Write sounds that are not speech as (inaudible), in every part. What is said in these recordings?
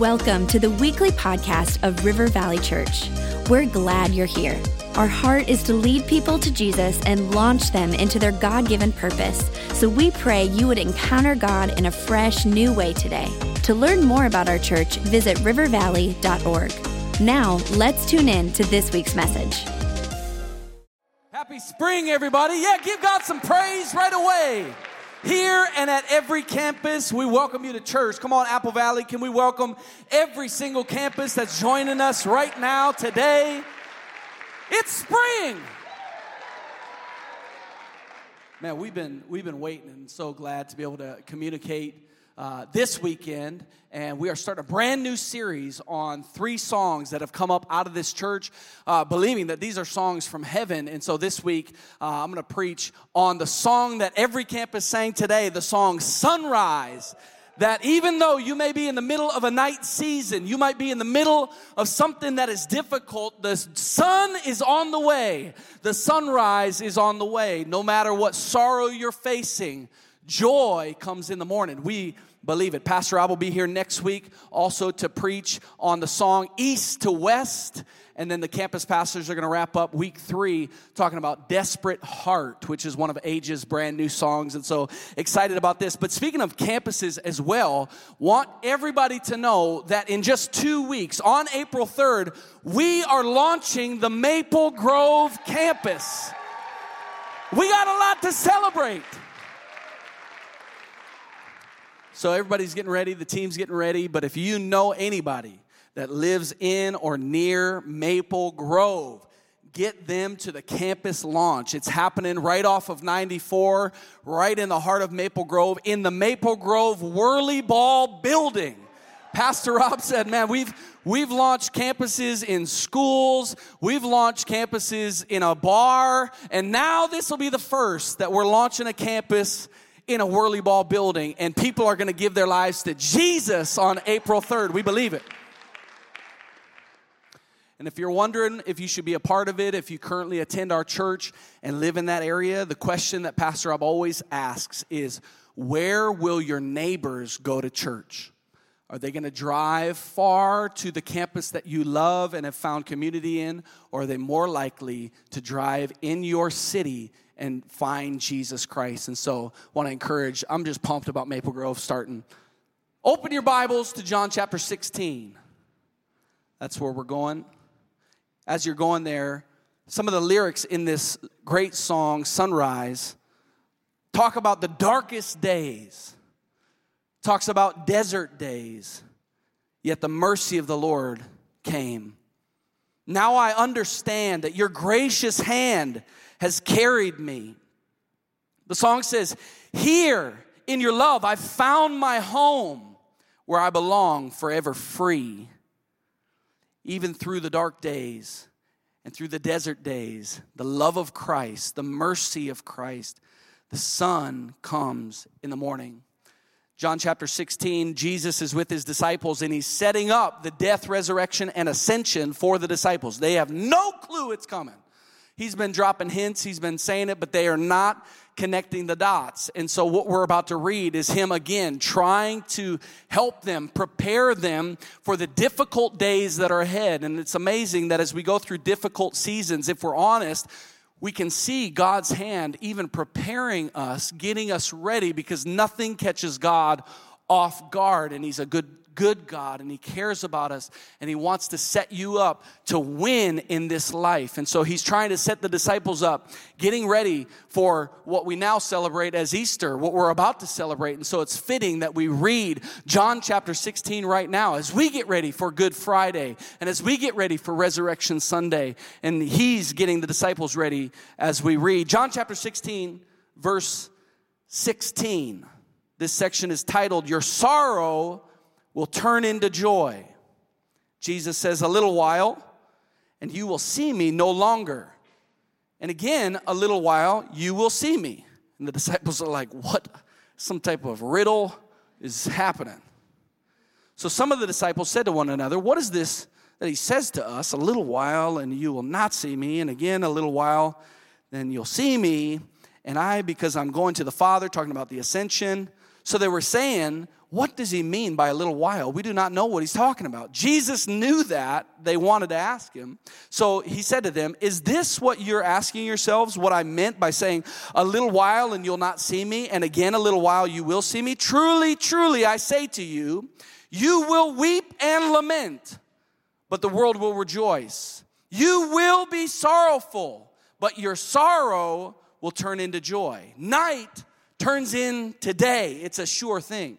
Welcome to the weekly podcast of River Valley Church. We're glad you're here. Our heart is to lead people to Jesus and launch them into their God given purpose. So we pray you would encounter God in a fresh, new way today. To learn more about our church, visit rivervalley.org. Now, let's tune in to this week's message. Happy spring, everybody. Yeah, give God some praise right away. Here and at every campus, we welcome you to church. Come on, Apple Valley, can we welcome every single campus that's joining us right now today? It's spring. Man, we've been we've been waiting and so glad to be able to communicate uh, this weekend, and we are starting a brand new series on three songs that have come up out of this church, uh, believing that these are songs from heaven. And so this week, uh, I'm going to preach on the song that every campus sang today, the song Sunrise that even though you may be in the middle of a night season, you might be in the middle of something that is difficult, the sun is on the way. The sunrise is on the way. No matter what sorrow you're facing, joy comes in the morning. We believe it. Pastor Rob will be here next week also to preach on the song East to West. And then the campus pastors are going to wrap up week three talking about Desperate Heart, which is one of Age's brand new songs. And so excited about this. But speaking of campuses as well, want everybody to know that in just two weeks, on April 3rd, we are launching the Maple Grove campus. We got a lot to celebrate. So everybody's getting ready, the team's getting ready. But if you know anybody that lives in or near Maple Grove, get them to the campus launch. It's happening right off of 94, right in the heart of Maple Grove, in the Maple Grove Whirly Ball building. Pastor Rob said, man, we've, we've launched campuses in schools, we've launched campuses in a bar, and now this will be the first that we're launching a campus in a whirly ball building, and people are going to give their lives to Jesus on April 3rd. We believe it. And if you're wondering if you should be a part of it, if you currently attend our church and live in that area, the question that Pastor Rob always asks is where will your neighbors go to church? Are they going to drive far to the campus that you love and have found community in? Or are they more likely to drive in your city and find Jesus Christ. And so, want to encourage, I'm just pumped about Maple Grove starting. Open your Bibles to John chapter 16. That's where we're going. As you're going there, some of the lyrics in this great song, Sunrise, talk about the darkest days, talks about desert days, yet the mercy of the Lord came. Now I understand that your gracious hand has carried me. The song says, Here in your love, I've found my home where I belong forever free. Even through the dark days and through the desert days, the love of Christ, the mercy of Christ, the sun comes in the morning. John chapter 16, Jesus is with his disciples and he's setting up the death, resurrection, and ascension for the disciples. They have no clue it's coming. He's been dropping hints, he's been saying it, but they are not connecting the dots. And so, what we're about to read is him again trying to help them, prepare them for the difficult days that are ahead. And it's amazing that as we go through difficult seasons, if we're honest, we can see God's hand even preparing us, getting us ready because nothing catches God off guard. And He's a good good God and He cares about us and He wants to set you up to win in this life. And so He's trying to set the disciples up, getting ready for what we now celebrate as Easter, what we're about to celebrate. And so it's fitting that we read John chapter 16 right now as we get ready for Good Friday and as we get ready for Resurrection Sunday. And He's getting the disciples ready as we read. John chapter 16, verse 16. This section is titled, Your Sorrow will turn into joy. Jesus says, A little while, and you will see me no longer. And again, a little while, you will see me. And the disciples are like, What? Some type of riddle is happening. So some of the disciples said to one another, What is this that he says to us? A little while, and you will not see me. And again, a little while, then you'll see me. And I, because I'm going to the Father, talking about the ascension. So they were saying, what does he mean by a little while? We do not know what he's talking about. Jesus knew that. They wanted to ask him. So he said to them, Is this what you're asking yourselves? What I meant by saying, A little while and you'll not see me, and again a little while you will see me? Truly, truly, I say to you, you will weep and lament, but the world will rejoice. You will be sorrowful, but your sorrow will turn into joy. Night turns into day. It's a sure thing.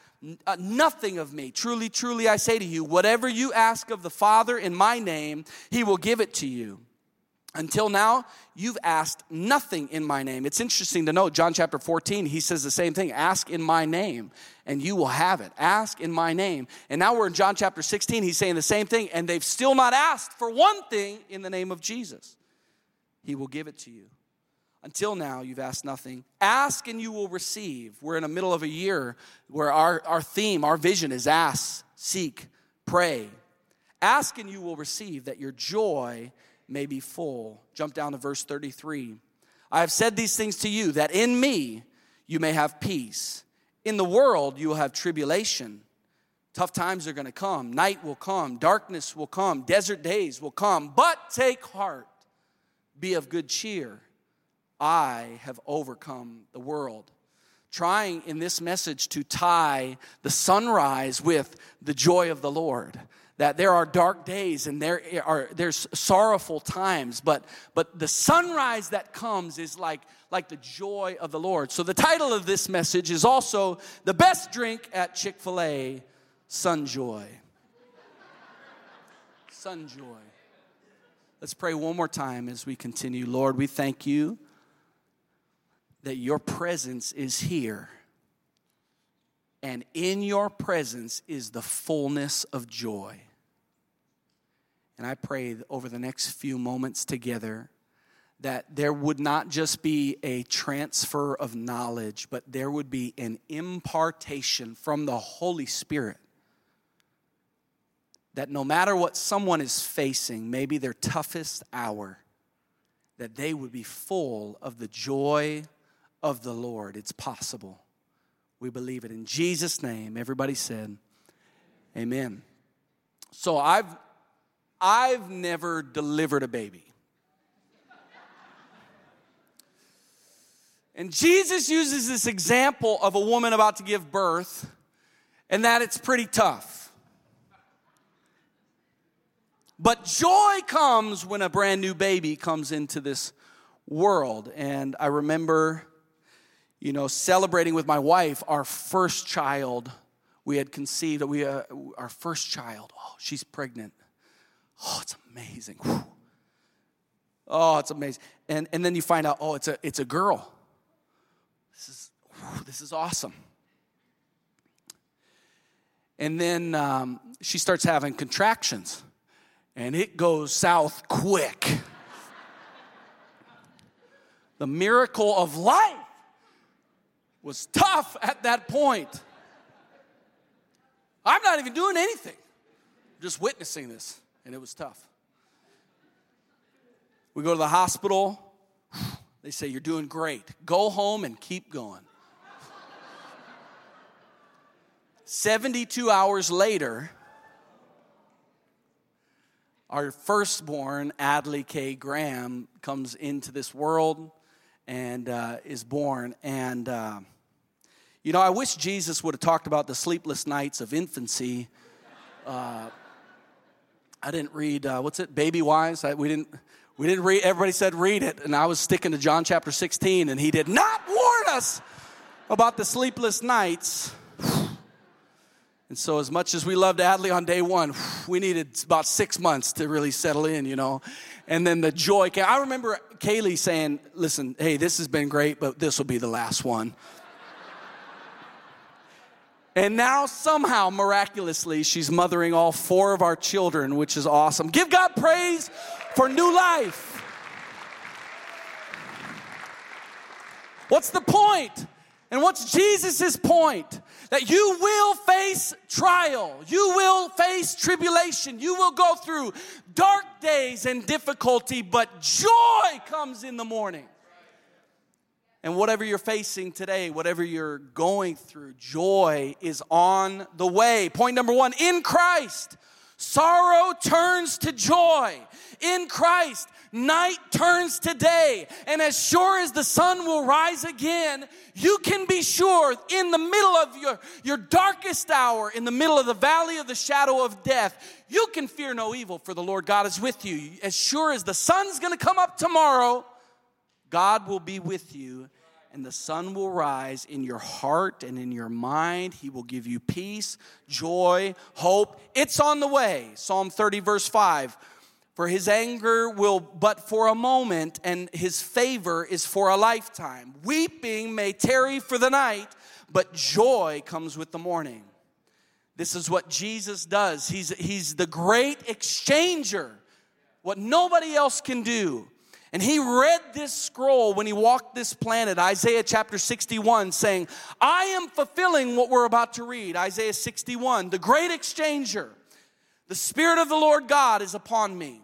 uh, nothing of me. Truly, truly, I say to you, whatever you ask of the Father in my name, he will give it to you. Until now, you've asked nothing in my name. It's interesting to note, John chapter 14, he says the same thing ask in my name, and you will have it. Ask in my name. And now we're in John chapter 16, he's saying the same thing, and they've still not asked for one thing in the name of Jesus. He will give it to you. Until now, you've asked nothing. Ask and you will receive. We're in the middle of a year where our, our theme, our vision is ask, seek, pray. Ask and you will receive that your joy may be full. Jump down to verse 33. I have said these things to you that in me you may have peace. In the world you will have tribulation. Tough times are going to come. Night will come. Darkness will come. Desert days will come. But take heart. Be of good cheer I have overcome the world. Trying in this message to tie the sunrise with the joy of the Lord. That there are dark days and there are there's sorrowful times, but but the sunrise that comes is like like the joy of the Lord. So the title of this message is also the best drink at Chick-fil-A, Sunjoy. Sun Joy. Let's pray one more time as we continue. Lord, we thank you that your presence is here. And in your presence is the fullness of joy. And I pray over the next few moments together that there would not just be a transfer of knowledge, but there would be an impartation from the Holy Spirit. That no matter what someone is facing, maybe their toughest hour, that they would be full of the joy of the Lord. It's possible. We believe it in Jesus' name. Everybody said, Amen. So I've I've never delivered a baby. And Jesus uses this example of a woman about to give birth, and that it's pretty tough. But joy comes when a brand new baby comes into this world. And I remember you know, celebrating with my wife our first child. We had conceived, we, uh, our first child. Oh, she's pregnant. Oh, it's amazing. Whew. Oh, it's amazing. And, and then you find out, oh, it's a, it's a girl. This is, whew, this is awesome. And then um, she starts having contractions, and it goes south quick. (laughs) the miracle of life was tough at that point. I'm not even doing anything, just witnessing this, and it was tough. We go to the hospital. (sighs) They say, You're doing great. Go home and keep going. 72 hours later, our firstborn, Adley K. Graham, comes into this world and uh, is born. And, uh, you know, I wish Jesus would have talked about the sleepless nights of infancy. Uh, I didn't read, uh, what's it, Babywise? I, we, didn't, we didn't read, everybody said read it. And I was sticking to John chapter 16, and he did not warn us about the sleepless nights. And so, as much as we loved Adley on day one, we needed about six months to really settle in, you know. And then the joy came. I remember Kaylee saying, Listen, hey, this has been great, but this will be the last one. And now, somehow, miraculously, she's mothering all four of our children, which is awesome. Give God praise for new life. What's the point? And what's Jesus' point? That you will face trial, you will face tribulation, you will go through dark days and difficulty, but joy comes in the morning. And whatever you're facing today, whatever you're going through, joy is on the way. Point number one in Christ, sorrow turns to joy. In Christ, night turns to day. And as sure as the sun will rise again, you can be sure in the middle of your, your darkest hour, in the middle of the valley of the shadow of death, you can fear no evil, for the Lord God is with you. As sure as the sun's gonna come up tomorrow, God will be with you, and the sun will rise in your heart and in your mind. He will give you peace, joy, hope. It's on the way. Psalm 30, verse 5. For his anger will but for a moment, and his favor is for a lifetime. Weeping may tarry for the night, but joy comes with the morning. This is what Jesus does. He's, he's the great exchanger, what nobody else can do. And he read this scroll when he walked this planet, Isaiah chapter 61, saying, I am fulfilling what we're about to read. Isaiah 61, the great exchanger. The Spirit of the Lord God is upon me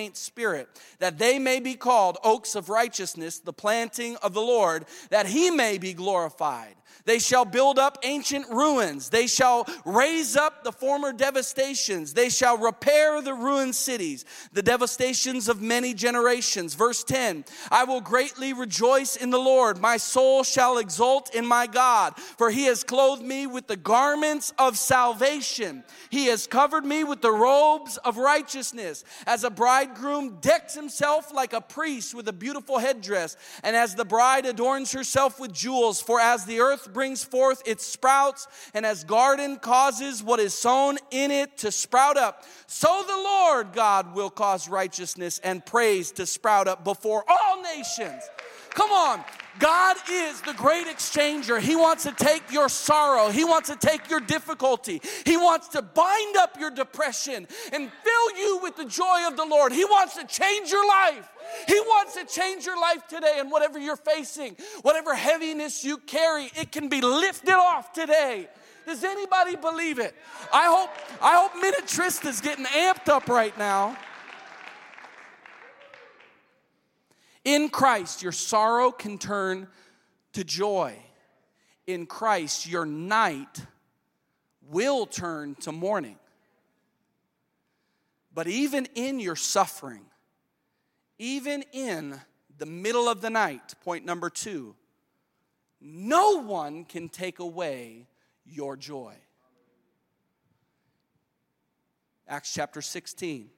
faint spirit, that they may be called oaks of righteousness, the planting of the Lord, that he may be glorified. They shall build up ancient ruins. They shall raise up the former devastations. They shall repair the ruined cities, the devastations of many generations. Verse 10 I will greatly rejoice in the Lord. My soul shall exult in my God, for he has clothed me with the garments of salvation. He has covered me with the robes of righteousness. As a bridegroom decks himself like a priest with a beautiful headdress, and as the bride adorns herself with jewels, for as the earth brings forth its sprouts, and as garden causes what is sown in it to sprout up, so the Lord God will cause righteousness and praise to sprout up before all nations. Come on. God is the great exchanger. He wants to take your sorrow. He wants to take your difficulty. He wants to bind up your depression and fill you with the joy of the Lord. He wants to change your life. He wants to change your life today, and whatever you're facing, whatever heaviness you carry, it can be lifted off today. Does anybody believe it? I hope I hope Minute is getting amped up right now. In Christ, your sorrow can turn to joy. In Christ, your night will turn to morning. But even in your suffering, even in the middle of the night, point number two, no one can take away your joy. Acts chapter 16.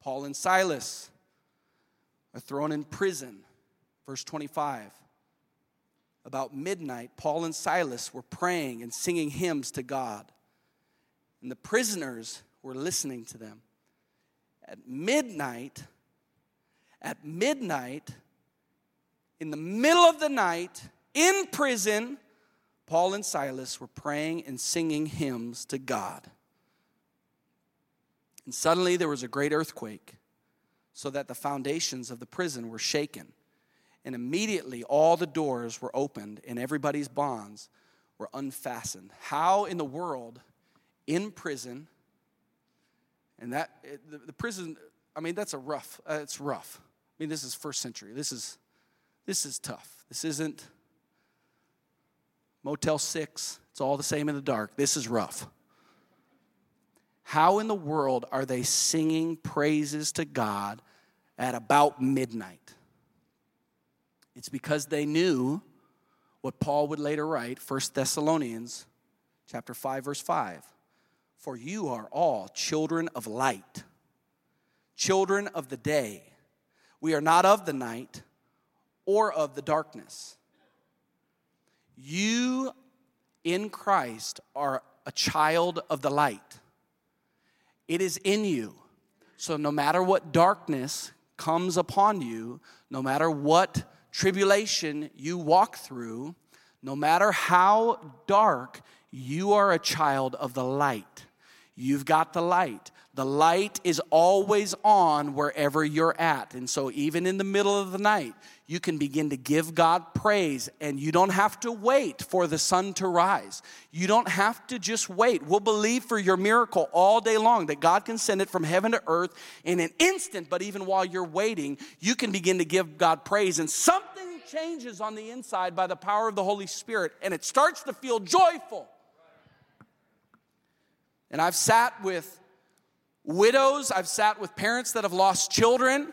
Paul and Silas are thrown in prison. Verse 25. About midnight, Paul and Silas were praying and singing hymns to God, and the prisoners were listening to them. At midnight, at midnight, in the middle of the night, in prison, Paul and Silas were praying and singing hymns to God. And suddenly there was a great earthquake, so that the foundations of the prison were shaken. And immediately all the doors were opened and everybody's bonds were unfastened. How in the world, in prison, and that, the, the prison, I mean, that's a rough, uh, it's rough. I mean, this is first century. This is, this is tough. This isn't Motel 6. It's all the same in the dark. This is rough. How in the world are they singing praises to God at about midnight? It's because they knew what Paul would later write, 1 Thessalonians chapter 5 verse 5. For you are all children of light, children of the day. We are not of the night or of the darkness. You in Christ are a child of the light. It is in you. So no matter what darkness comes upon you, no matter what tribulation you walk through, no matter how dark, you are a child of the light. You've got the light. The light is always on wherever you're at. And so, even in the middle of the night, you can begin to give God praise, and you don't have to wait for the sun to rise. You don't have to just wait. We'll believe for your miracle all day long that God can send it from heaven to earth in an instant, but even while you're waiting, you can begin to give God praise, and something changes on the inside by the power of the Holy Spirit, and it starts to feel joyful. And I've sat with widows, I've sat with parents that have lost children,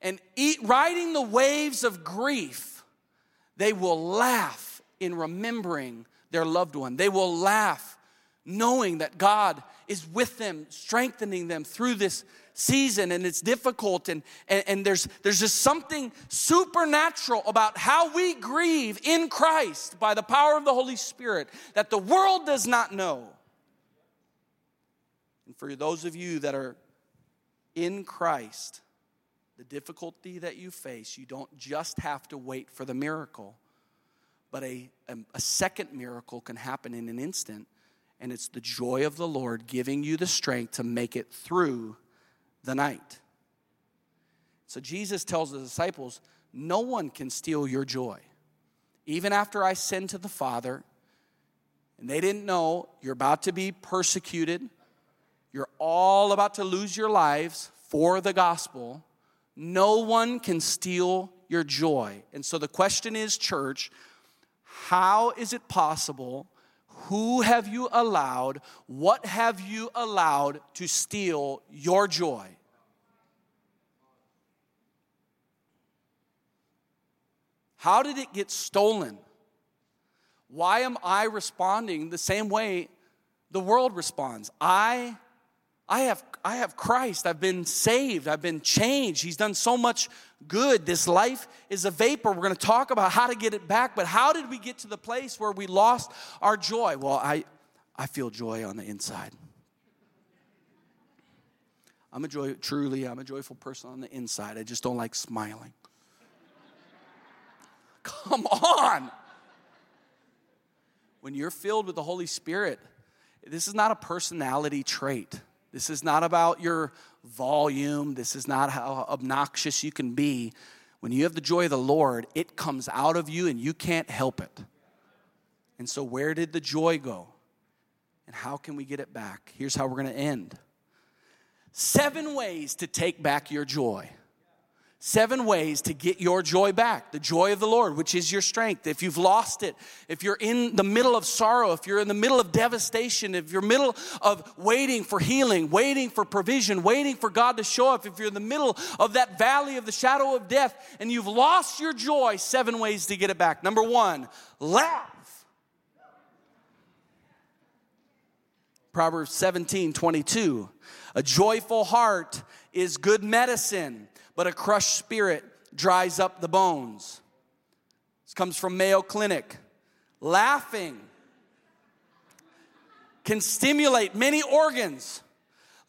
and eat, riding the waves of grief, they will laugh in remembering their loved one. They will laugh knowing that God is with them, strengthening them through this season and it's difficult and, and, and, there's, there's just something supernatural about how we grieve in christ by the power of the holy spirit that the world does not know and for those of you that are in Christ, the difficulty that you face, you don't just have to wait for the miracle, but a, a, a, second miracle can happen in an instant. And it's the joy of the Lord giving you the strength to make it through the night. So Jesus tells the disciples, No one can steal your joy. Even after I send to the Father, and they didn't know you're about to be persecuted, you're all about to lose your lives for the gospel. No one can steal your joy. And so the question is, church, how is it possible? Who have you allowed? What have you allowed to steal your joy? How did it get stolen? Why am I responding the same way the world responds? I I have, I have Christ. I've been saved. I've been changed. He's done so much good. This life is a vapor. We're going to talk about how to get it back, but how did we get to the place where we lost our joy? Well, I, I feel joy on the inside. I'm a joy, truly, I'm a joyful person on the inside. I just don't like smiling. (laughs) Come on. When you're filled with the Holy Spirit, this is not a personality trait. This is not about your volume. This is not how obnoxious you can be. When you have the joy of the Lord, it comes out of you and you can't help it. And so, where did the joy go? And how can we get it back? Here's how we're going to end seven ways to take back your joy. Seven ways to get your joy back. The joy of the Lord, which is your strength. If you've lost it, if you're in the middle of sorrow, if you're in the middle of devastation, if you're in the middle of waiting for healing, waiting for provision, waiting for God to show up, if you're in the middle of that valley of the shadow of death and you've lost your joy, seven ways to get it back. Number one, laugh. Proverbs 17, 22. A joyful heart is good medicine but a crushed spirit dries up the bones. This comes from Mayo Clinic. Laughing can stimulate many organs.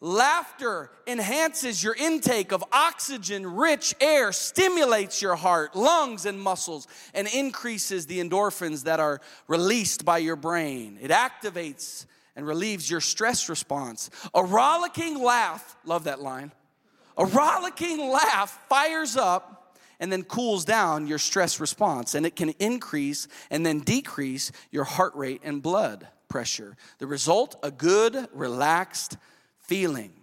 Laughter enhances your intake of oxygen rich air, stimulates your heart, lungs, and muscles, and increases the endorphins that are released by your brain. It activates and relieves your stress response. A rollicking laugh, love that line, a rollicking laugh fires up and then cools down your stress response, and it can increase and then decrease your heart rate and blood pressure. The result a good, relaxed feeling.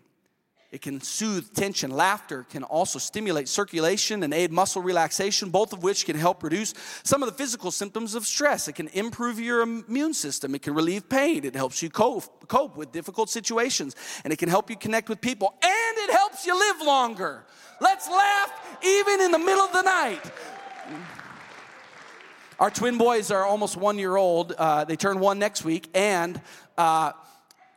It can soothe tension. Laughter can also stimulate circulation and aid muscle relaxation, both of which can help reduce some of the physical symptoms of stress. It can improve your immune system. It can relieve pain. It helps you cope, cope with difficult situations. And it can help you connect with people. And it helps you live longer. Let's laugh even in the middle of the night. Our twin boys are almost one year old. Uh, they turn one next week. And uh,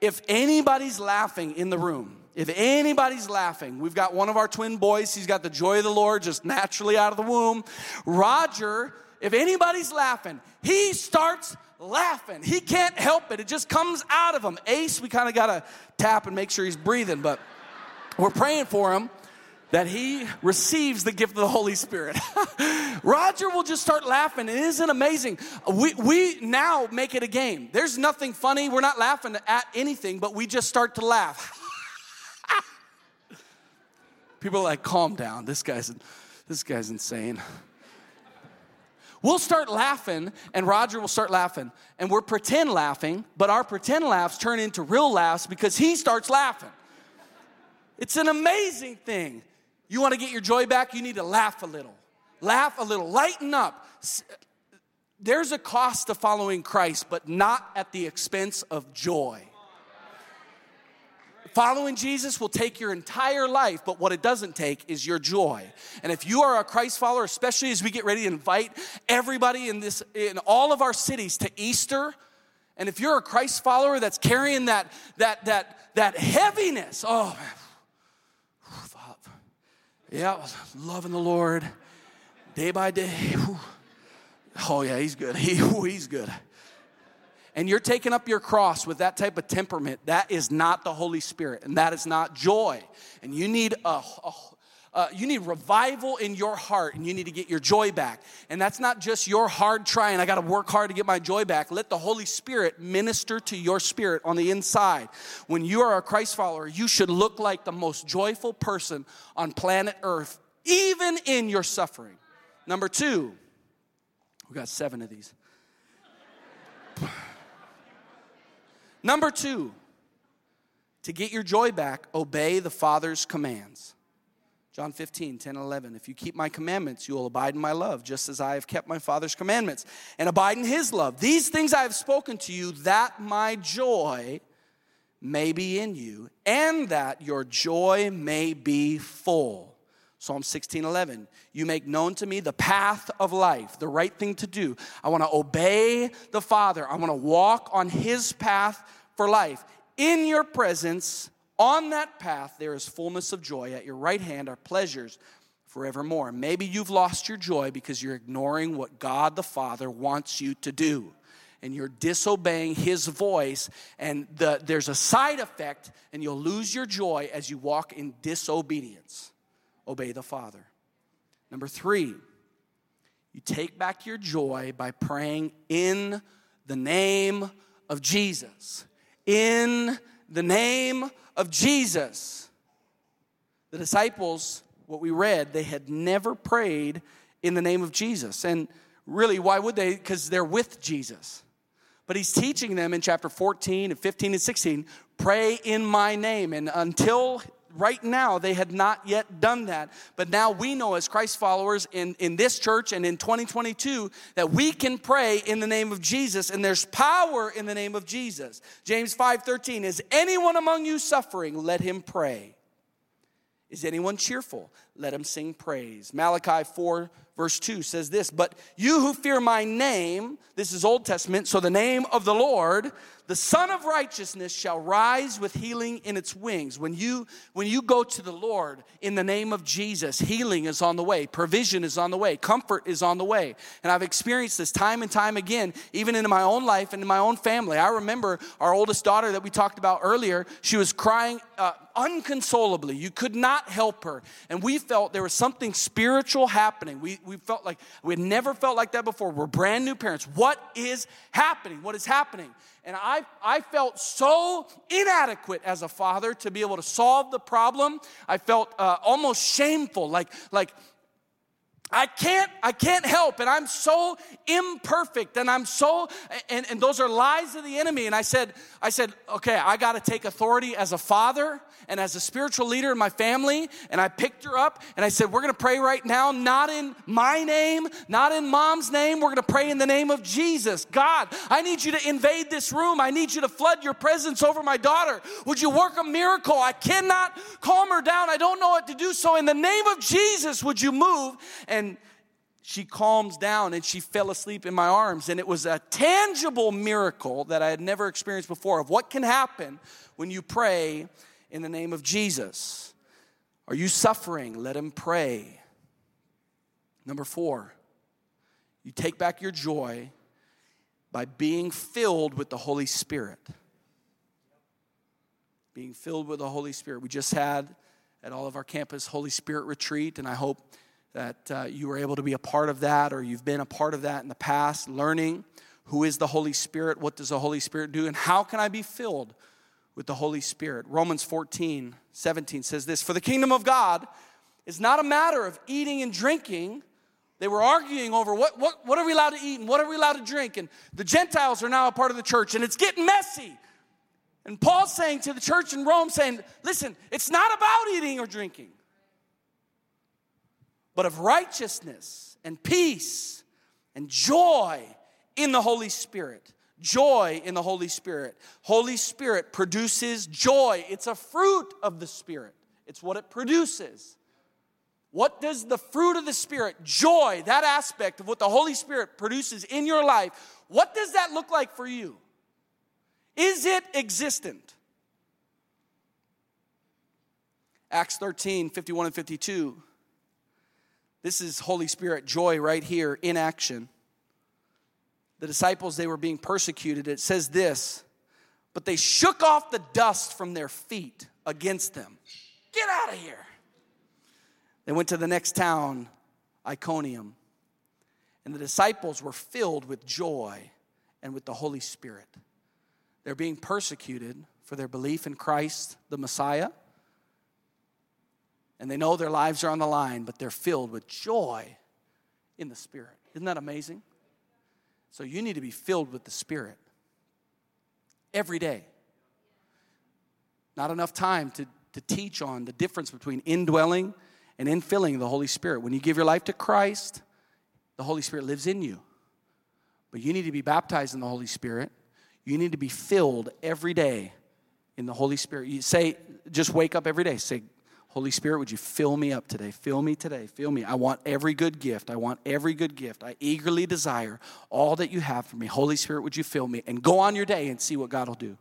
if anybody's laughing in the room, if anybody's laughing, we've got one of our twin boys. He's got the joy of the Lord just naturally out of the womb. Roger, if anybody's laughing, he starts laughing. He can't help it. It just comes out of him. Ace, we kind of got to tap and make sure he's breathing, but we're praying for him that he receives the gift of the Holy Spirit. (laughs) Roger will just start laughing. It isn't amazing. We, we now make it a game. There's nothing funny. We're not laughing at anything, but we just start to laugh. People are like, calm down. This guy's, this guy's insane. We'll start laughing, and Roger will start laughing, and we're pretend laughing, but our pretend laughs turn into real laughs because he starts laughing. It's an amazing thing. You want to get your joy back? You need to laugh a little. Laugh a little. Lighten up. There's a cost to following Christ, but not at the expense of joy. Following Jesus will take your entire life, but what it doesn't take is your joy. And if you are a Christ follower, especially as we get ready to invite everybody in this in all of our cities to Easter, and if you're a Christ follower that's carrying that that that that heaviness, oh man, yeah, loving the Lord day by day. Oh, yeah, he's good. (laughs) He, he's good. And you're taking up your cross with that type of temperament. That is not the Holy Spirit, and that is not joy. And you need a, a uh, you need revival in your heart and you need to get your joy back. And that's not just your hard trying, I got to work hard to get my joy back. Let the Holy Spirit minister to your spirit on the inside. When you are a Christ follower, you should look like the most joyful person on planet Earth, even in your suffering. Number two, we got seven of these. Number two, to get your joy back, obey the Father's commands. John 15, 10, 11. If you keep my commandments, you will abide in my love, just as I have kept my Father's commandments and abide in his love. These things I have spoken to you, that my joy may be in you, and that your joy may be full. Psalm 16, 11. You make known to me the path of life, the right thing to do. I want to obey the Father, I want to walk on his path for life. In your presence, on that path, there is fullness of joy. At your right hand are pleasures forevermore. Maybe you've lost your joy because you're ignoring what God the Father wants you to do. And you're disobeying his voice, and the, there's a side effect, and you'll lose your joy as you walk in disobedience. Obey the Father. Number three, you take back your joy by praying in the name of Jesus. In the name of Jesus. The disciples, what we read, they had never prayed in the name of Jesus. And really, why would they? Because they're with Jesus. But he's teaching them in chapter 14 and 15 and 16 pray in my name. And until right now they had not yet done that. But now we know as christ followers in, in this church and in 2022 that we can pray in the name of jesus and there's power in the name of jesus. James 5.13 is anyone among you suffering? Let him pray. Is anyone cheerful? Let him sing praise. Malachi 4 verse 2 says this but you who fear my name this is old testament so the name of the lord the Sun of Righteousness shall rise with healing in its wings. When you, when you go to the Lord in the name of Jesus, healing is on the way, provision is on the way, comfort is on the way. And I've experienced this time and time again, even in my own life and in my own family. I remember our oldest daughter that we talked about earlier, she was crying uh, unconsolably. You could not help her. And we felt there was something spiritual happening. We, we felt like we had never felt like that before. We're brand new parents. What is happening? What is happening? And I, I felt so inadequate as a father to be able to solve the problem. I felt uh, almost shameful, like, like I can't, I can't help, and I'm so imperfect, and I'm so, and, and those are lies of the enemy. And I said, I said, okay, I got to take authority as a father and as a spiritual leader in my family. And I picked her up, and I said, we're to pray right now, not in my name, not in mom's name. We're to pray in the name of Jesus. God, I need you to invade this room. I need you to flood your presence over my daughter. Would you work a miracle? I cannot calm her down. I don't know what to do. So in the name of Jesus, would you move? And she calms down and she fell asleep in my arms. And it was a tangible miracle that I had never experienced before of what can happen when you pray in the name of Jesus. Are you suffering? Let him pray. Number four, you take back your joy by being filled with the Holy Spirit. Being filled with the Holy Spirit. We just had at all of our campus Holy Spirit retreat, and I hope that uh, you were able to be a part of that or you've been a part of that in the past, learning who is the Holy Spirit, what does the Holy Spirit do, and how can I be filled with the Holy Spirit. Romans 14, 17 says this For the kingdom of God is not a matter of eating and drinking they were arguing over what, what, what are we allowed to eat and what are we allowed to drink. And the Gentiles are now a part of the church, and it's getting messy. And Paul's saying to the church in Rome, saying, listen, it's not about eating or drinking, but of righteousness and peace and joy in the Holy Spirit. Joy in the Holy Spirit. Holy Spirit produces joy. It's a fruit of the Spirit, it's what it produces. What does the fruit of the Spirit, joy, that aspect of what the Holy Spirit produces in your life, what does that look like for you? Is it existent? Acts 13, 51 and 52. This is Holy Spirit joy right here in action. The disciples, they were being persecuted. It says this, but they shook off the dust from their feet against them. Get out of here. They went to the next town, Iconium, and the disciples were filled with joy and with the Holy Spirit. They're being persecuted for their belief in Christ, the Messiah. And they know their lives are on the line, but they're filled with joy in the Spirit. Isn't that amazing? So you need to be filled with the Spirit every day. Not enough time to, to teach on the difference between indwelling and infilling the Holy Spirit. When you give your life to Christ, the Holy Spirit lives in you. But you need to be baptized in the Holy Spirit. You need to be filled every day in the Holy Spirit. You say, just wake up every day. Say, Holy Spirit, would you fill me up today? Fill me today. Fill me. I want every good gift. I want every good gift. I eagerly desire all that you have for me. Holy Spirit, would you fill me? And go on your day and see what God will do.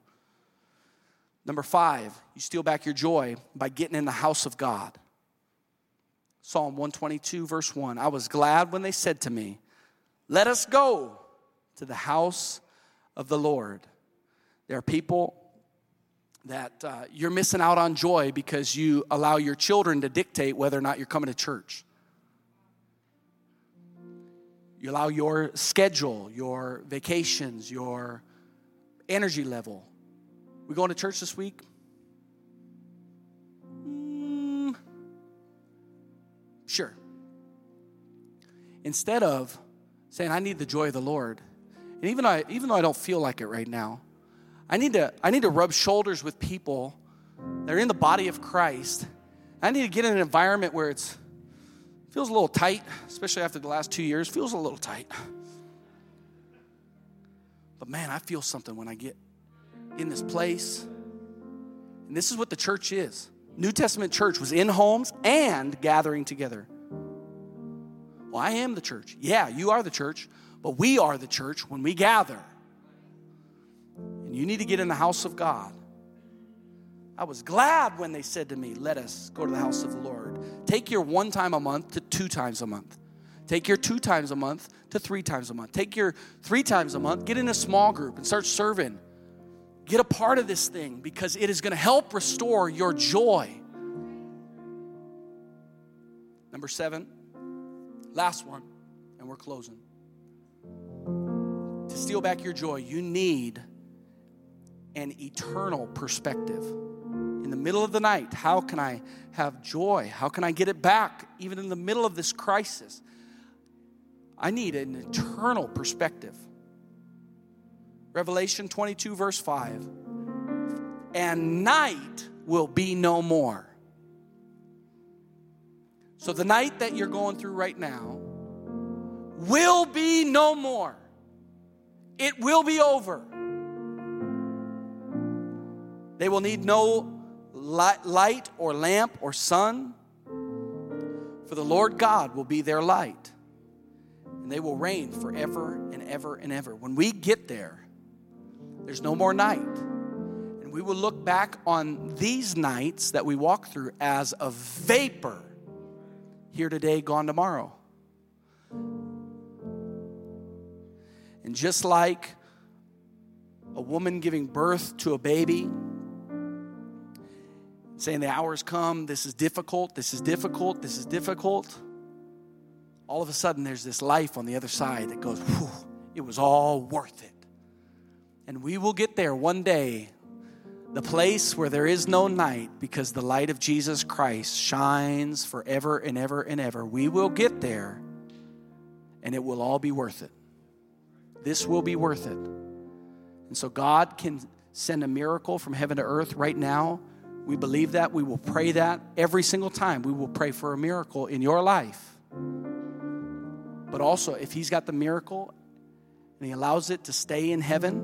Number five, you steal back your joy by getting in the house of God. Psalm 122, verse 1. I was glad when they said to me, Let us go to the house of the Lord. There are people that uh, you're missing out on joy because you allow your children to dictate whether or not you're coming to church. You allow your schedule, your vacations, your energy level. We going to church this week? Sure. Instead of saying, I need the joy of the Lord, and even, though I, even though I don't feel like it right now, I need, to, I need to rub shoulders with people that are in the body of Christ. I need to get in an environment where it's feels a little tight, especially after the last two years, feels a little tight. But man, I feel something when I get in this place. And this is what the church is. New Testament church was in homes and gathering together. Well, I am the church. Yeah, you are the church, but we are the church when we gather. You need to get in the house of God. I was glad when they said to me, Let us go to the house of the Lord. Take your one time a month to two times a month. Take your two times a month to three times a month. Take your three times a month, get in a small group and start serving. Get a part of this thing because it is going to help restore your joy. Number seven, last one, and we're closing. To steal back your joy, you need an eternal perspective. In the middle of the night, how can I have joy? How can I get it back even in the middle of this crisis? I need an eternal perspective. Revelation 22, verse 5. And night will be no more. So, the night that you're going through right now will be no more. It will be over. They will need no light or lamp or sun, for the Lord God will be their light, and they will reign forever and ever and ever. When we get there, there's no more night. And we will look back on these nights that we walk through as a vapor here today, gone tomorrow. And just like a woman giving birth to a baby, saying the hours come, this is difficult, this is difficult, this is difficult. All of a sudden, there's this life on the other side that goes, it was all worth it. And we will get there one day, the place where there is no night because the light of Jesus Christ shines forever and ever and ever. We will get there and it will all be worth it. This will be worth it. And so God can send a miracle from heaven to earth right now. We believe that. We will pray that every single time. We will pray for a miracle in your life. But also, if He's got the miracle and He allows it to stay in heaven,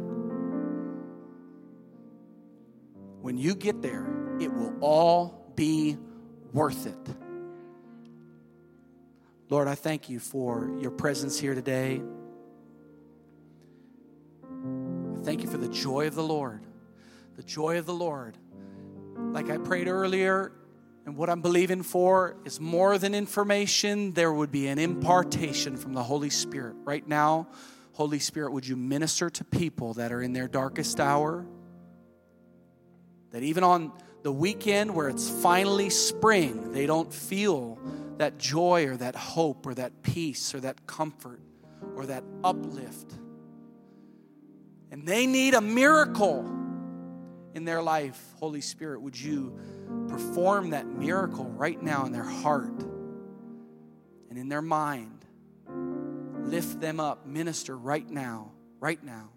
when you get there, it will all be worth it. Lord, I thank you for your presence here today. I thank you for the joy of the Lord. The joy of the Lord. Like I prayed earlier, and what I'm believing for is more than information, there would be an impartation from the Holy Spirit. Right now, Holy Spirit, would you minister to people that are in their darkest hour? That even on the weekend where it's finally spring, they don't feel that joy or that hope or that peace or that comfort or that uplift. And they need a miracle in their life. Holy Spirit, would you perform that miracle right now in their heart and in their mind? Lift them up, minister right now, right now.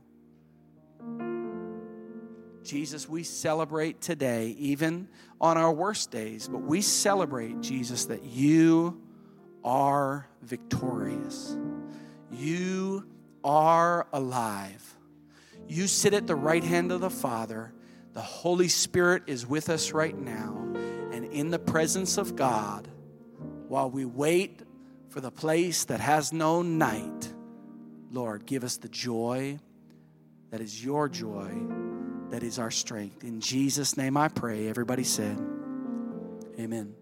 Jesus, we celebrate today, even on our worst days, but we celebrate, Jesus, that you are victorious. You are alive. You sit at the right hand of the Father. The Holy Spirit is with us right now. And in the presence of God, while we wait for the place that has no night, Lord, give us the joy that is your joy that is our strength. In Jesus' name I pray. Everybody said, Amen.